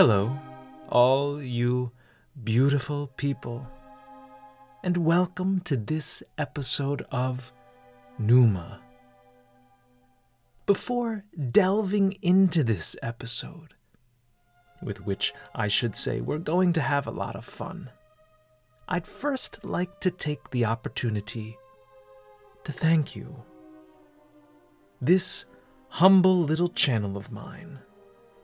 Hello, all you beautiful people, and welcome to this episode of Numa. Before delving into this episode, with which I should say we're going to have a lot of fun, I'd first like to take the opportunity to thank you. This humble little channel of mine,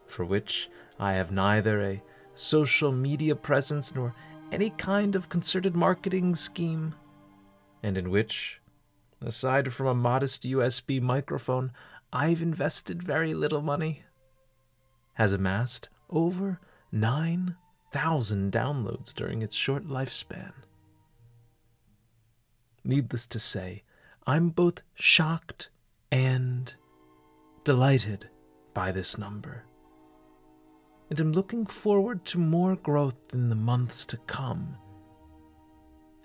for which I have neither a social media presence nor any kind of concerted marketing scheme, and in which, aside from a modest USB microphone, I've invested very little money, has amassed over 9,000 downloads during its short lifespan. Needless to say, I'm both shocked and delighted by this number and am looking forward to more growth in the months to come,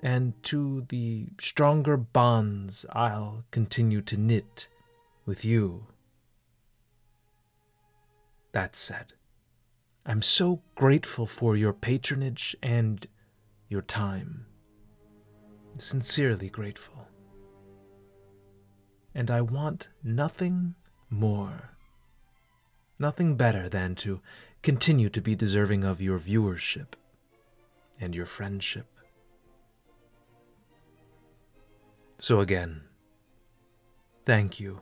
and to the stronger bonds I'll continue to knit with you. That said, I'm so grateful for your patronage and your time. Sincerely grateful. And I want nothing more, nothing better than to continue to be deserving of your viewership and your friendship. So, again, thank you.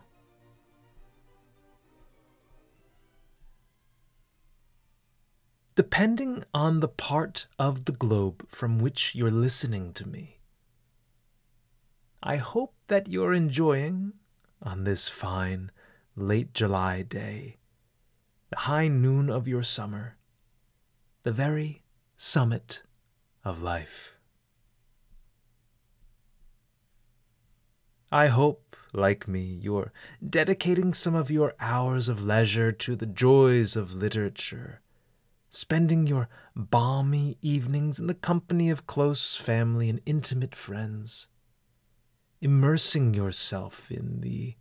Depending on the part of the globe from which you're listening to me, I hope that you're enjoying, on this fine late July day, the high noon of your summer, the very summit of life. I hope, like me, you're dedicating some of your hours of leisure to the joys of literature, spending your balmy evenings in the company of close family and intimate friends, immersing yourself in the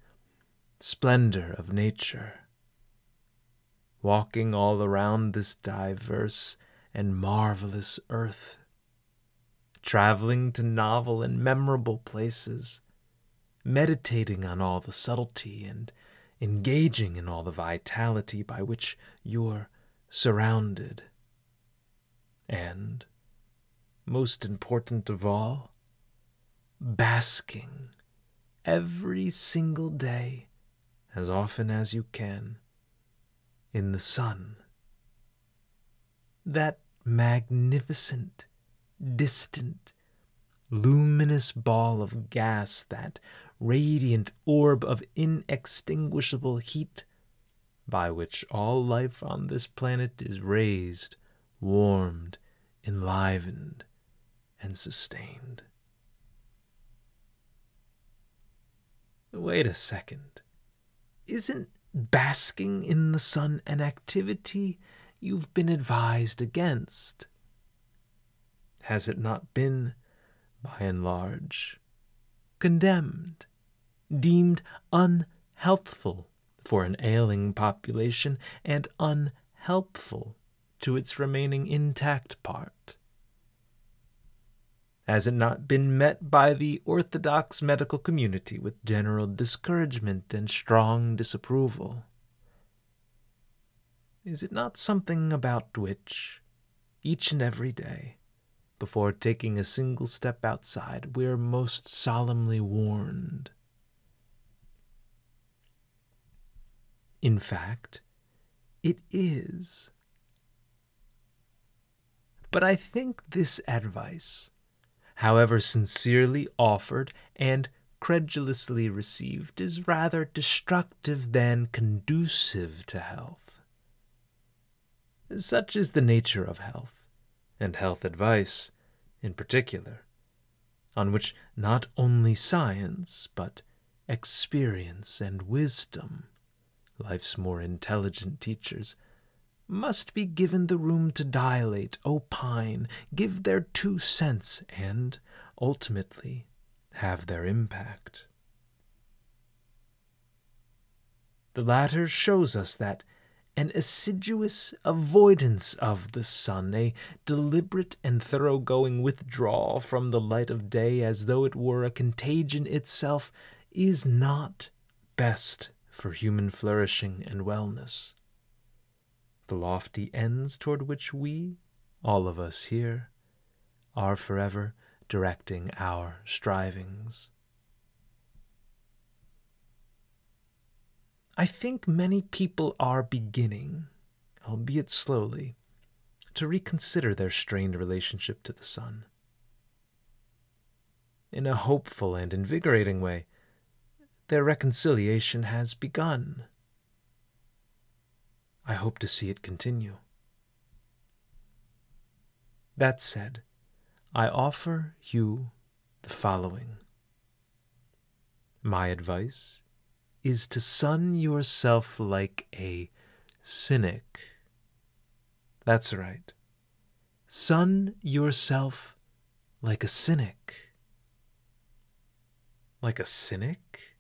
splendor of nature walking all around this diverse and marvelous earth, traveling to novel and memorable places, meditating on all the subtlety and engaging in all the vitality by which you're surrounded. And, most important of all, basking every single day as often as you can in the sun. That magnificent, distant, luminous ball of gas, that radiant orb of inextinguishable heat, by which all life on this planet is raised, warmed, enlivened, and sustained. Wait a second. Isn't basking in the sun an activity you've been advised against? Has it not been, by and large, condemned, deemed unhealthful for an ailing population, and unhelpful to its remaining intact part? Has it not been met by the orthodox medical community with general discouragement and strong disapproval? Is it not something about which, each and every day, before taking a single step outside, we're most solemnly warned? In fact, it is. But I think this advice however sincerely offered and credulously received, is rather destructive than conducive to health. Such is the nature of health, and health advice in particular, on which not only science, but experience and wisdom, life's more intelligent teachers, must be given the room to dilate, opine, give their two cents, and, ultimately, have their impact. The latter shows us that an assiduous avoidance of the sun, a deliberate and thoroughgoing withdrawal from the light of day as though it were a contagion itself, is not best for human flourishing and wellness. The lofty ends toward which we, all of us here, are forever directing our strivings. I think many people are beginning, albeit slowly, to reconsider their strained relationship to the sun. In a hopeful and invigorating way, their reconciliation has begun. I hope to see it continue. That said, I offer you the following. My advice is to sun yourself like a cynic. That's right. Sun yourself like a cynic. Like a cynic?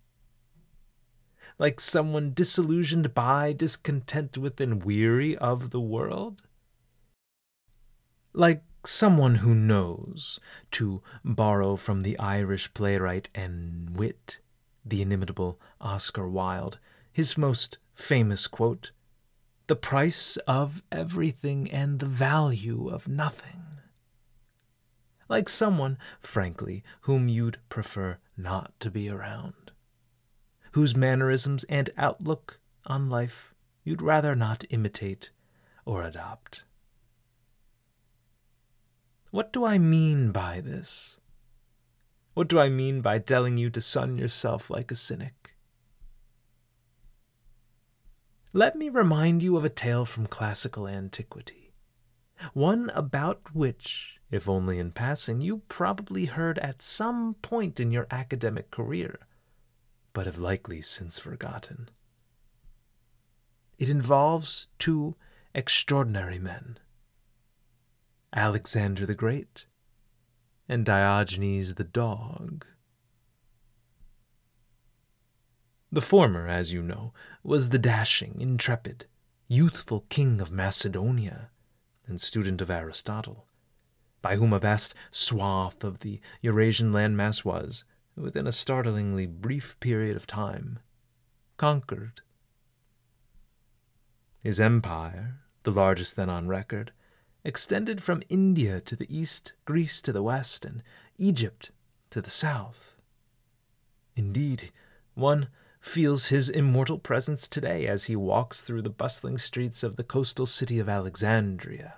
Like someone disillusioned by, discontent with, and weary of the world? Like someone who knows, to borrow from the Irish playwright and wit, the inimitable Oscar Wilde, his most famous quote The price of everything and the value of nothing. Like someone, frankly, whom you'd prefer not to be around, whose mannerisms and outlook on life you'd rather not imitate or adopt. What do I mean by this? What do I mean by telling you to sun yourself like a cynic? Let me remind you of a tale from classical antiquity, one about which, if only in passing, you probably heard at some point in your academic career, but have likely since forgotten. It involves two extraordinary men Alexander the Great and Diogenes the dog. The former, as you know, was the dashing, intrepid, youthful king of Macedonia and student of Aristotle, by whom a vast swath of the Eurasian landmass was, within a startlingly brief period of time, conquered. His empire, the largest then on record, extended from India to the east, Greece to the west, and Egypt to the south. Indeed, one feels his immortal presence today as he walks through the bustling streets of the coastal city of Alexandria,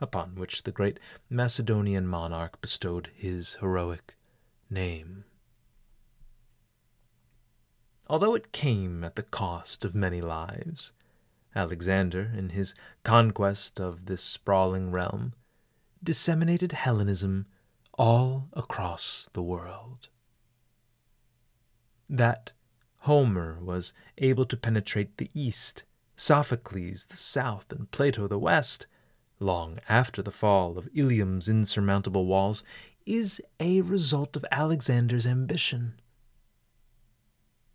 upon which the great Macedonian monarch bestowed his heroic name. Although it came at the cost of many lives, Alexander, in his conquest of this sprawling realm, disseminated Hellenism all across the world. That Homer was able to penetrate the east, Sophocles the south, and Plato the west, long after the fall of Ilium's insurmountable walls, is a result of Alexander's ambition.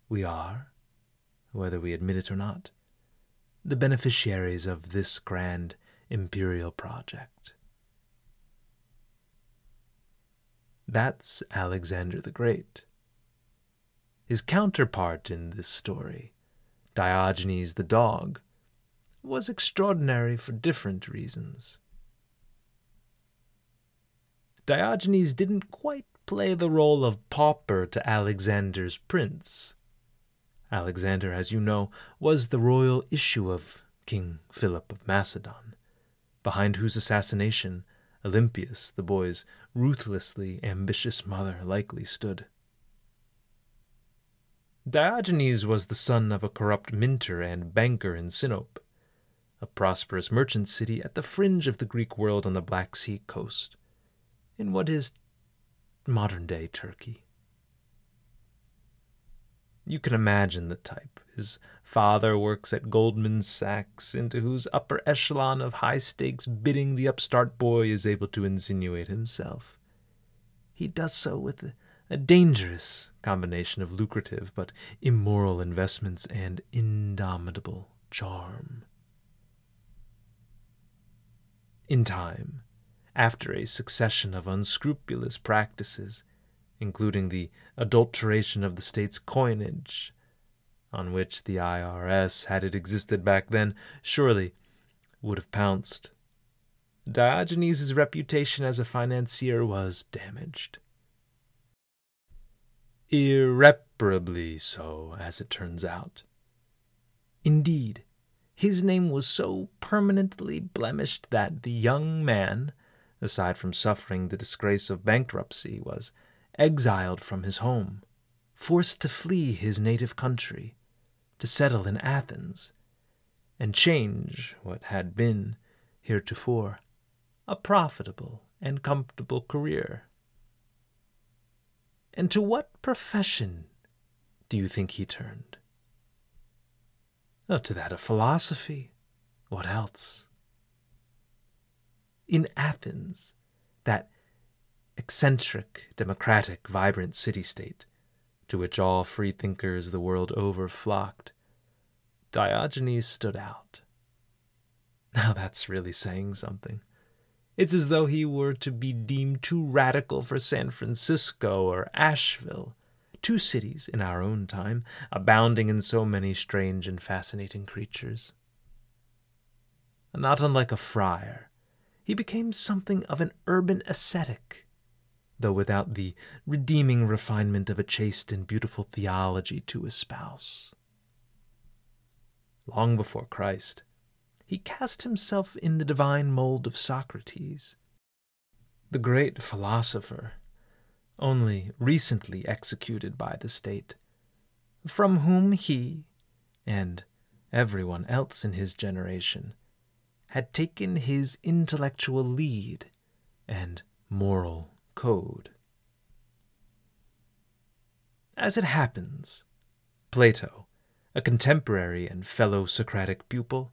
We are, whether we admit it or not, the beneficiaries of this grand imperial project. That's Alexander the Great. His counterpart in this story, Diogenes the dog, was extraordinary for different reasons. Diogenes didn't quite play the role of pauper to Alexander's prince. Alexander, as you know, was the royal issue of King Philip of Macedon, behind whose assassination Olympias, the boy's ruthlessly ambitious mother, likely stood. Diogenes was the son of a corrupt minter and banker in Sinope, a prosperous merchant city at the fringe of the Greek world on the Black Sea coast, in what is modern day Turkey. You can imagine the type. His father works at Goldman Sachs, into whose upper echelon of high stakes bidding the upstart boy is able to insinuate himself. He does so with a, a dangerous combination of lucrative but immoral investments and indomitable charm. In time, after a succession of unscrupulous practices, including the adulteration of the state's coinage, on which the IRS, had it existed back then, surely would have pounced. Diogenes' reputation as a financier was damaged. Irreparably so, as it turns out. Indeed, his name was so permanently blemished that the young man, aside from suffering the disgrace of bankruptcy, was exiled from his home, forced to flee his native country, to settle in Athens, and change what had been, heretofore, a profitable and comfortable career. And to what profession do you think he turned? Oh, to that of philosophy. What else? In Athens, that eccentric, democratic, vibrant city state, to which all freethinkers the world over flocked, Diogenes stood out. Now that's really saying something. It's as though he were to be deemed too radical for San Francisco or Asheville, two cities in our own time, abounding in so many strange and fascinating creatures. Not unlike a friar, he became something of an urban ascetic, though without the redeeming refinement of a chaste and beautiful theology to espouse. Long before Christ, he cast himself in the divine mold of Socrates, the great philosopher, only recently executed by the state, from whom he, and everyone else in his generation, had taken his intellectual lead and moral code. As it happens, Plato, a contemporary and fellow Socratic pupil,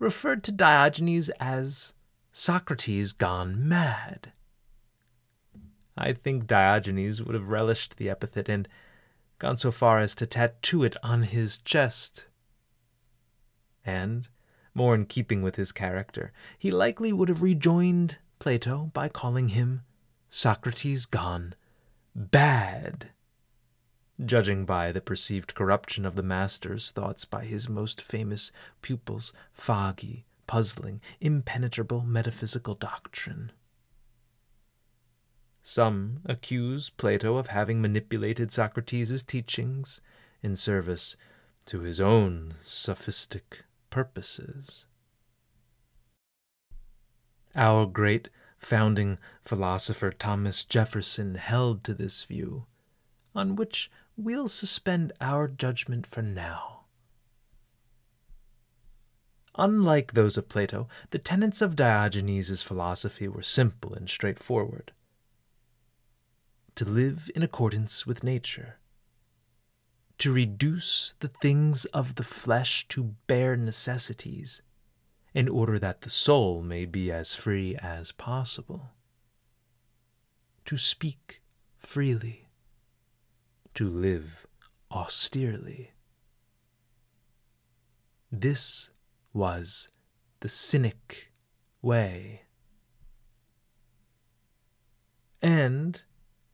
referred to Diogenes as Socrates gone mad. I think Diogenes would have relished the epithet and gone so far as to tattoo it on his chest. And, more in keeping with his character, he likely would have rejoined Plato by calling him Socrates gone bad, judging by the perceived corruption of the master's thoughts by his most famous pupil's foggy, puzzling, impenetrable metaphysical doctrine. Some accuse Plato of having manipulated Socrates' teachings in service to his own sophistic purposes. Our great founding philosopher Thomas Jefferson held to this view, on which we'll suspend our judgment for now. Unlike those of Plato, the tenets of Diogenes' philosophy were simple and straightforward. To live in accordance with nature, to reduce the things of the flesh to bare necessities, in order that the soul may be as free as possible. To speak freely, to live austerely. This was the Cynic way. And,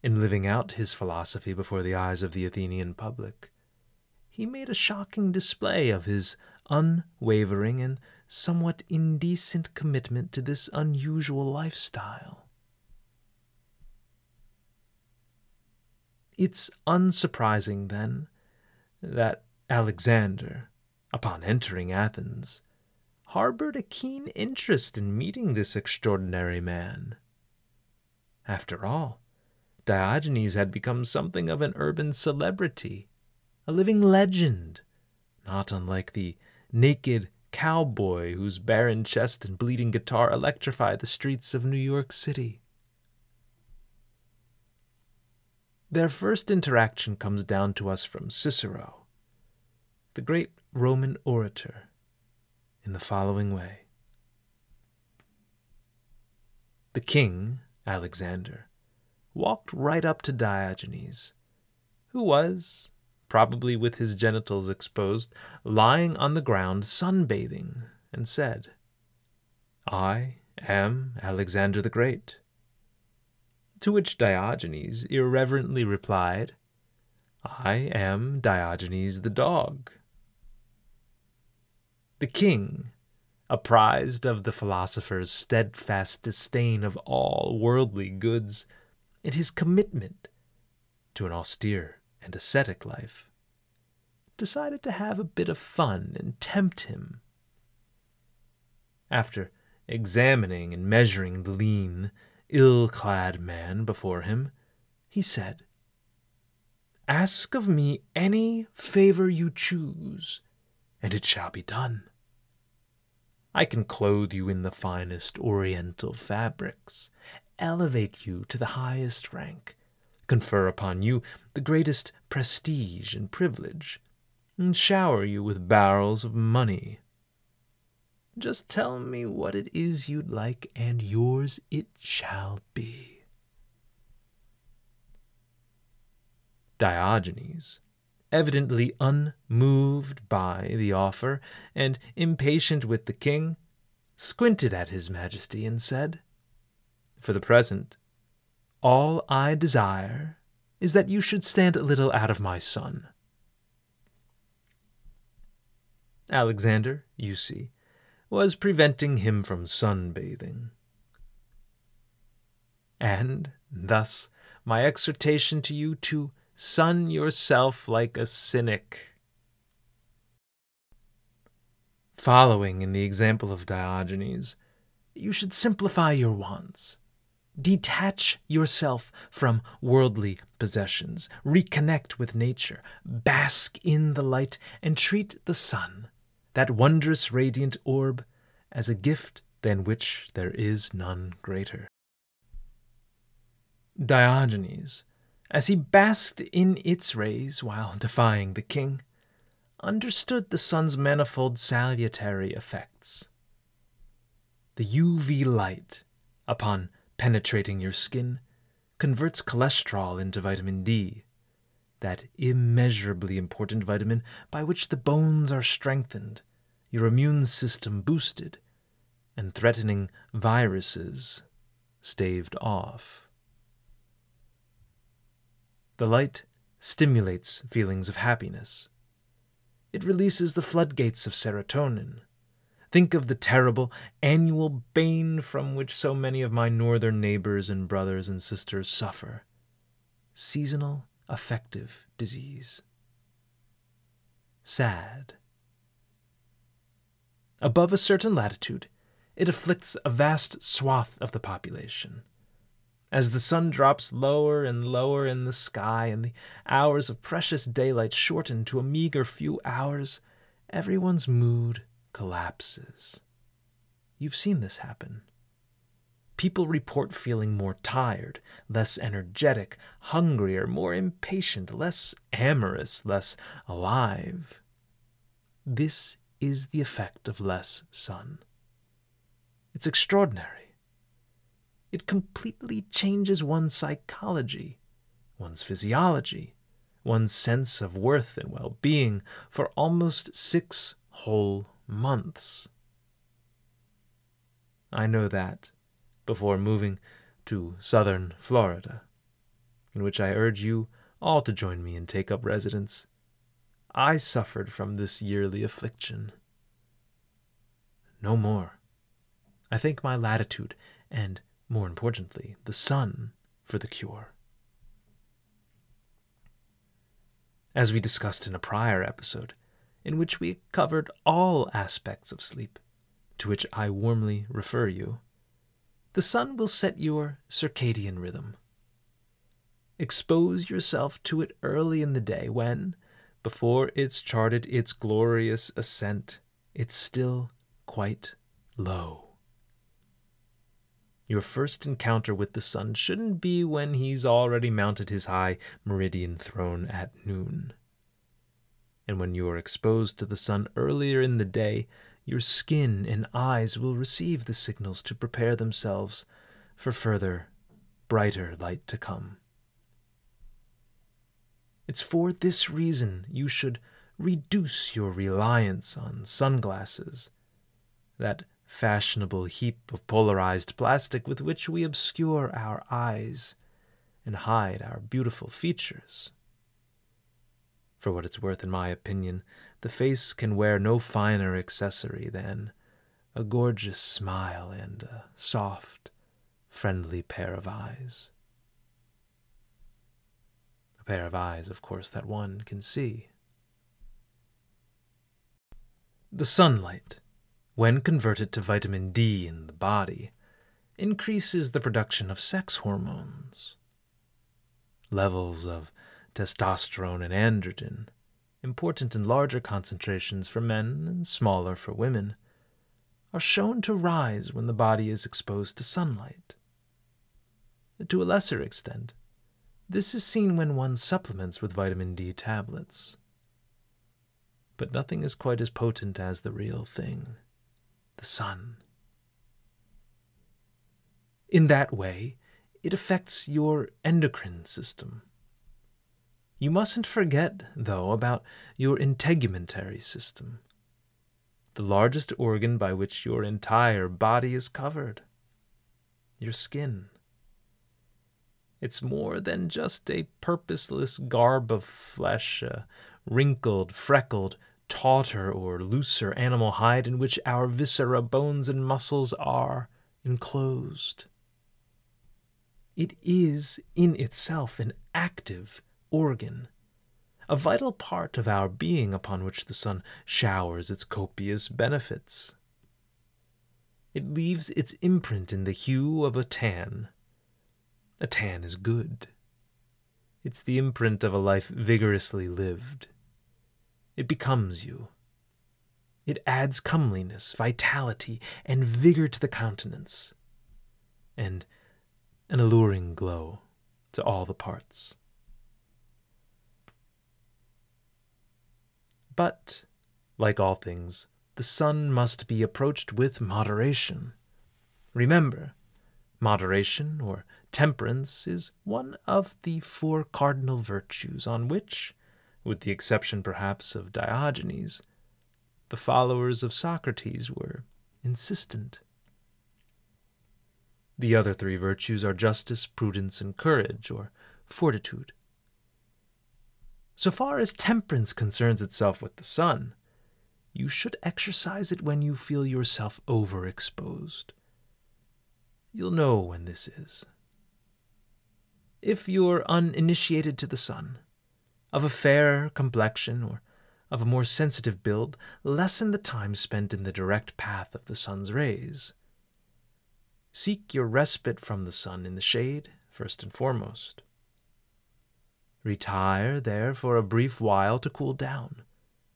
in living out his philosophy before the eyes of the Athenian public, he made a shocking display of his unwavering and somewhat indecent commitment to this unusual lifestyle. It's unsurprising, then, that Alexander, upon entering Athens, harbored a keen interest in meeting this extraordinary man. After all, Diogenes had become something of an urban celebrity, a living legend, not unlike the naked cowboy whose barren chest and bleeding guitar electrify the streets of New York City. Their first interaction comes down to us from Cicero, the great Roman orator, in the following way The king, Alexander, walked right up to Diogenes, who was, probably with his genitals exposed, lying on the ground sunbathing, and said, I am Alexander the Great. To which Diogenes irreverently replied, I am Diogenes the dog. The king, apprised of the philosopher's steadfast disdain of all worldly goods and his commitment to an austere and ascetic life, decided to have a bit of fun and tempt him. After examining and measuring the lean, ill clad man before him, he said, Ask of me any favor you choose, and it shall be done. I can clothe you in the finest oriental fabrics, elevate you to the highest rank, confer upon you the greatest prestige and privilege, and shower you with barrels of money. Just tell me what it is you'd like, and yours it shall be. Diogenes, evidently unmoved by the offer and impatient with the king, squinted at his majesty and said, For the present, all I desire is that you should stand a little out of my sun. Alexander, you see, was preventing him from sunbathing. And thus my exhortation to you to sun yourself like a cynic. Following in the example of Diogenes, you should simplify your wants. Detach yourself from worldly possessions, reconnect with nature, bask in the light, and treat the sun that wondrous radiant orb, as a gift than which there is none greater. Diogenes, as he basked in its rays while defying the king, understood the sun's manifold salutary effects. The UV light, upon penetrating your skin, converts cholesterol into vitamin D, that immeasurably important vitamin by which the bones are strengthened, your immune system boosted, and threatening viruses staved off. The light stimulates feelings of happiness. It releases the floodgates of serotonin. Think of the terrible annual bane from which so many of my northern neighbors and brothers and sisters suffer seasonal affective disease. Sad. Above a certain latitude, it afflicts a vast swath of the population. As the sun drops lower and lower in the sky and the hours of precious daylight shorten to a meager few hours, everyone's mood collapses. You've seen this happen. People report feeling more tired, less energetic, hungrier, more impatient, less amorous, less alive. This is the effect of less sun. It's extraordinary. It completely changes one's psychology, one's physiology, one's sense of worth and well being for almost six whole months. I know that before moving to southern Florida, in which I urge you all to join me and take up residence. I suffered from this yearly affliction. No more. I thank my latitude and, more importantly, the sun for the cure. As we discussed in a prior episode, in which we covered all aspects of sleep, to which I warmly refer you, the sun will set your circadian rhythm. Expose yourself to it early in the day when, before it's charted its glorious ascent, it's still quite low. Your first encounter with the sun shouldn't be when he's already mounted his high meridian throne at noon. And when you are exposed to the sun earlier in the day, your skin and eyes will receive the signals to prepare themselves for further, brighter light to come. It's for this reason you should reduce your reliance on sunglasses, that fashionable heap of polarized plastic with which we obscure our eyes and hide our beautiful features. For what it's worth, in my opinion, the face can wear no finer accessory than a gorgeous smile and a soft, friendly pair of eyes. A pair of eyes, of course, that one can see. The sunlight when converted to vitamin D in the body, increases the production of sex hormones. Levels of testosterone and androgen, important in larger concentrations for men and smaller for women, are shown to rise when the body is exposed to sunlight. To a lesser extent, this is seen when one supplements with vitamin D tablets. But nothing is quite as potent as the real thing the sun. In that way, it affects your endocrine system. You mustn't forget, though, about your integumentary system, the largest organ by which your entire body is covered your skin. It's more than just a purposeless garb of flesh, a wrinkled, freckled, tauter or looser animal hide in which our viscera, bones, and muscles are enclosed. It is in itself an active organ, a vital part of our being upon which the sun showers its copious benefits. It leaves its imprint in the hue of a tan. A tan is good. It's the imprint of a life vigorously lived. It becomes you. It adds comeliness, vitality, and vigor to the countenance, and an alluring glow to all the parts. But, like all things, the sun must be approached with moderation. Remember, moderation or temperance is one of the four cardinal virtues on which with the exception perhaps of Diogenes, the followers of Socrates were insistent. The other three virtues are justice, prudence, and courage, or fortitude. So far as temperance concerns itself with the sun, you should exercise it when you feel yourself overexposed. You'll know when this is. If you're uninitiated to the sun, of a fair complexion or of a more sensitive build lessen the time spent in the direct path of the sun's rays. Seek your respite from the sun in the shade, first and foremost. Retire there for a brief while to cool down,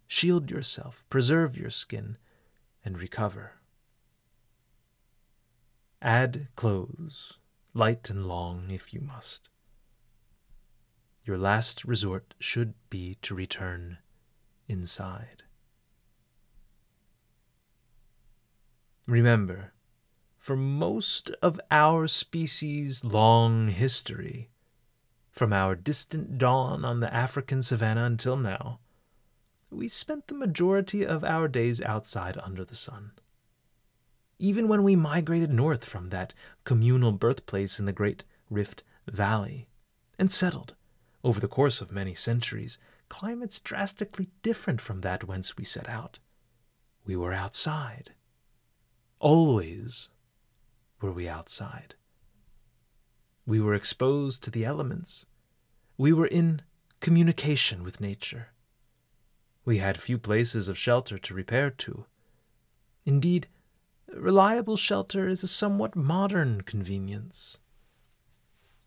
shield yourself, preserve your skin, and recover. Add clothes, light and long if you must your last resort should be to return inside. Remember, for most of our species' long history, from our distant dawn on the African savannah until now, we spent the majority of our days outside under the sun. Even when we migrated north from that communal birthplace in the Great Rift Valley and settled over the course of many centuries, climates drastically different from that whence we set out. We were outside. Always were we outside. We were exposed to the elements. We were in communication with nature. We had few places of shelter to repair to. Indeed, reliable shelter is a somewhat modern convenience,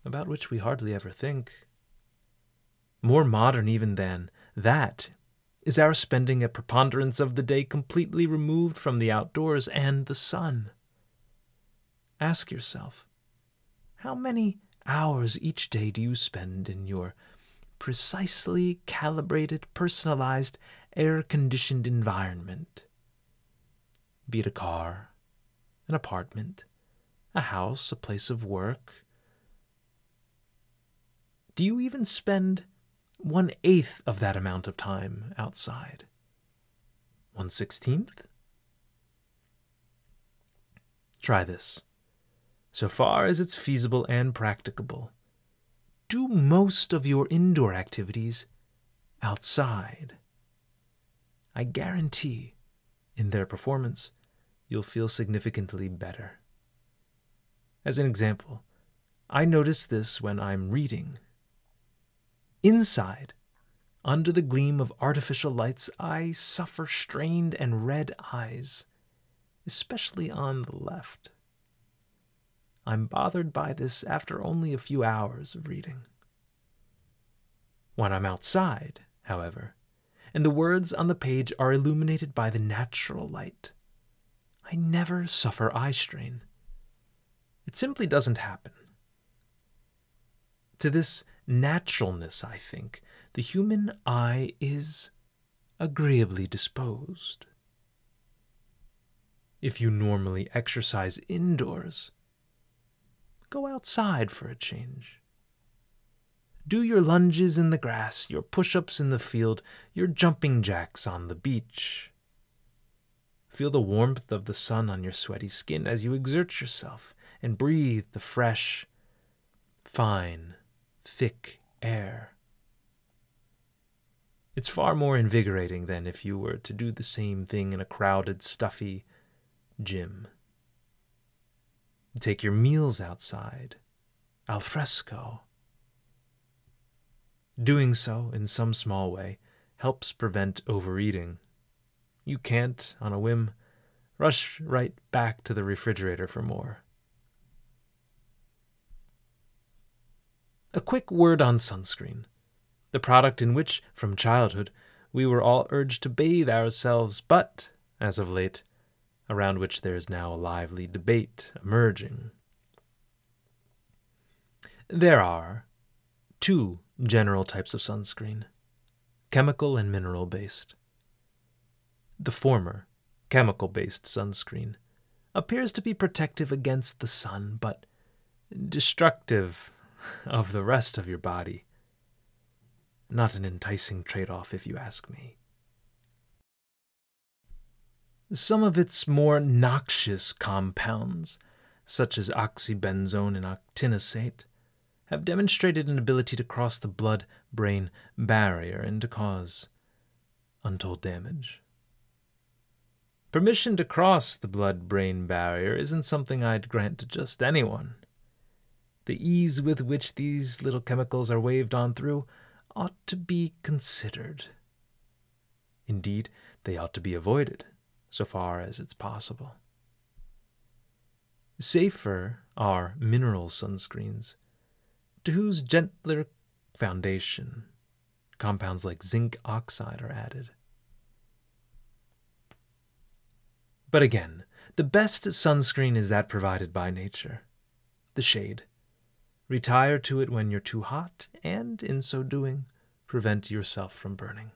about which we hardly ever think. More modern even than that is our spending a preponderance of the day completely removed from the outdoors and the sun. Ask yourself, how many hours each day do you spend in your precisely calibrated, personalized, air conditioned environment? Be it a car, an apartment, a house, a place of work. Do you even spend one eighth of that amount of time outside. One sixteenth? Try this. So far as it's feasible and practicable, do most of your indoor activities outside. I guarantee in their performance, you'll feel significantly better. As an example, I notice this when I'm reading. Inside, under the gleam of artificial lights, I suffer strained and red eyes, especially on the left. I'm bothered by this after only a few hours of reading. When I'm outside, however, and the words on the page are illuminated by the natural light, I never suffer eye strain. It simply doesn't happen. To this naturalness, I think, the human eye is agreeably disposed. If you normally exercise indoors, go outside for a change. Do your lunges in the grass, your push ups in the field, your jumping jacks on the beach. Feel the warmth of the sun on your sweaty skin as you exert yourself and breathe the fresh, fine, thick air. It's far more invigorating than if you were to do the same thing in a crowded, stuffy gym. Take your meals outside, al fresco. Doing so, in some small way, helps prevent overeating. You can't, on a whim, rush right back to the refrigerator for more. A quick word on sunscreen, the product in which, from childhood, we were all urged to bathe ourselves, but, as of late, around which there is now a lively debate emerging. There are two general types of sunscreen chemical and mineral based. The former, chemical based sunscreen, appears to be protective against the sun, but destructive of the rest of your body. Not an enticing trade off, if you ask me. Some of its more noxious compounds, such as oxybenzone and octinoxate, have demonstrated an ability to cross the blood brain barrier and to cause untold damage. Permission to cross the blood brain barrier isn't something I'd grant to just anyone. The ease with which these little chemicals are waved on through ought to be considered. Indeed, they ought to be avoided so far as it's possible. Safer are mineral sunscreens, to whose gentler foundation compounds like zinc oxide are added. But again, the best sunscreen is that provided by nature the shade. Retire to it when you're too hot, and in so doing, prevent yourself from burning.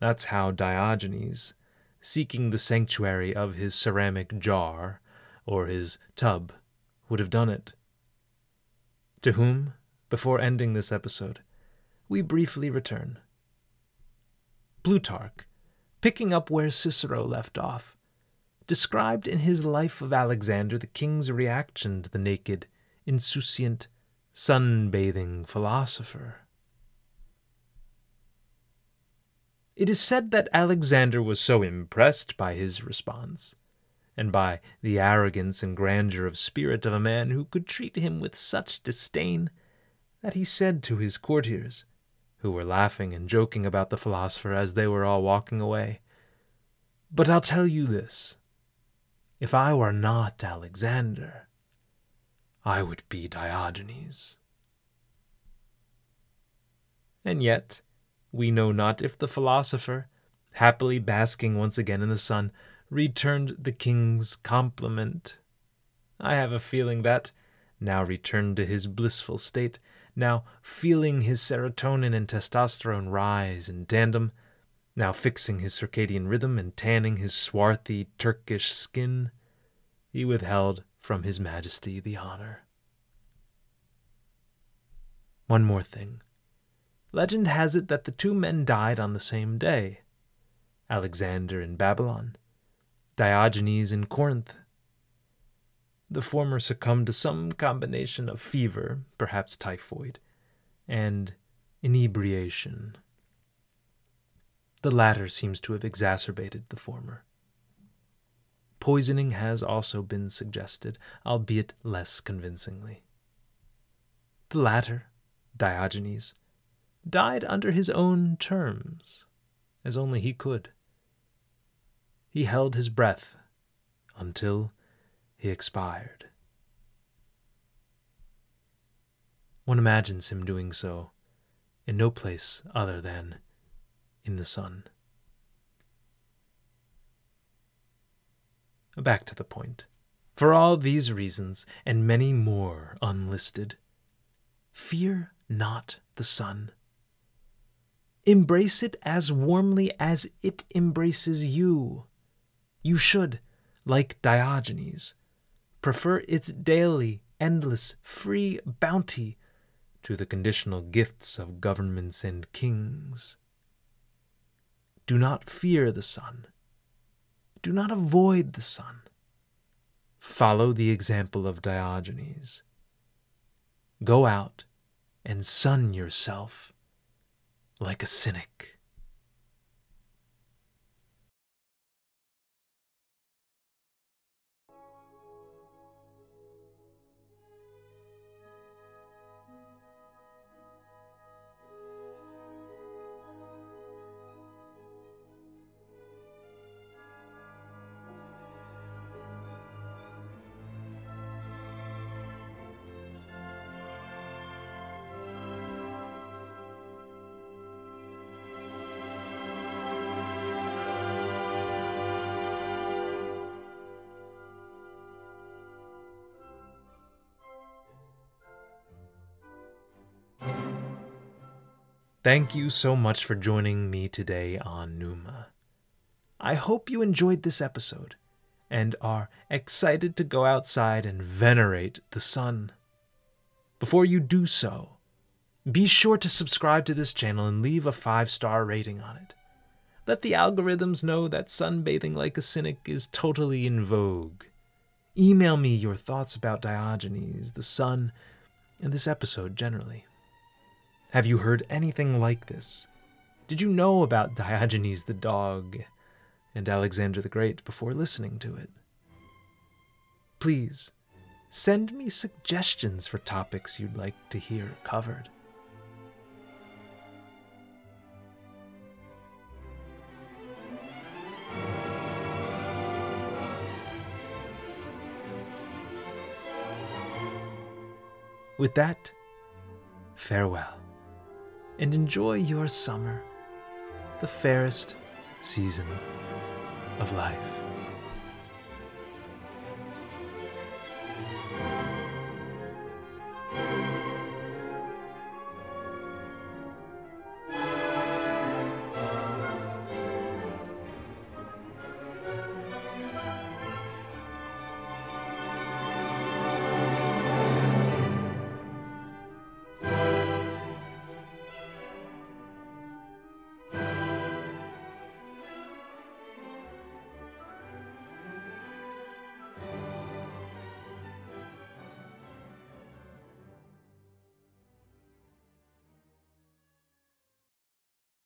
That's how Diogenes seeking the sanctuary of his ceramic jar or his tub, would have done it. To whom, before ending this episode, we briefly return. Plutarch, picking up where Cicero left off, described in his Life of Alexander the king's reaction to the naked, insouciant, sun-bathing philosopher. It is said that Alexander was so impressed by his response, and by the arrogance and grandeur of spirit of a man who could treat him with such disdain, that he said to his courtiers, who were laughing and joking about the philosopher as they were all walking away, But I'll tell you this if I were not Alexander, I would be Diogenes. And yet, we know not if the philosopher, happily basking once again in the sun, returned the king's compliment. I have a feeling that, now returned to his blissful state, now feeling his serotonin and testosterone rise in tandem, now fixing his circadian rhythm and tanning his swarthy Turkish skin, he withheld from his majesty the honor. One more thing. Legend has it that the two men died on the same day Alexander in Babylon, Diogenes in Corinth, the former succumbed to some combination of fever, perhaps typhoid, and inebriation. The latter seems to have exacerbated the former. Poisoning has also been suggested, albeit less convincingly. The latter, Diogenes, died under his own terms, as only he could. He held his breath until he expired. One imagines him doing so in no place other than in the sun. Back to the point. For all these reasons, and many more unlisted, fear not the sun. Embrace it as warmly as it embraces you. You should, like Diogenes, prefer its daily, endless, free bounty to the conditional gifts of governments and kings. Do not fear the sun. Do not avoid the sun. Follow the example of Diogenes. Go out and sun yourself like a cynic. Thank you so much for joining me today on Numa. I hope you enjoyed this episode and are excited to go outside and venerate the sun. Before you do so, be sure to subscribe to this channel and leave a five star rating on it. Let the algorithms know that sunbathing like a cynic is totally in vogue. Email me your thoughts about Diogenes, the sun, and this episode generally. Have you heard anything like this? Did you know about Diogenes the dog and Alexander the Great before listening to it? Please send me suggestions for topics you'd like to hear covered. With that, farewell and enjoy your summer, the fairest season of life.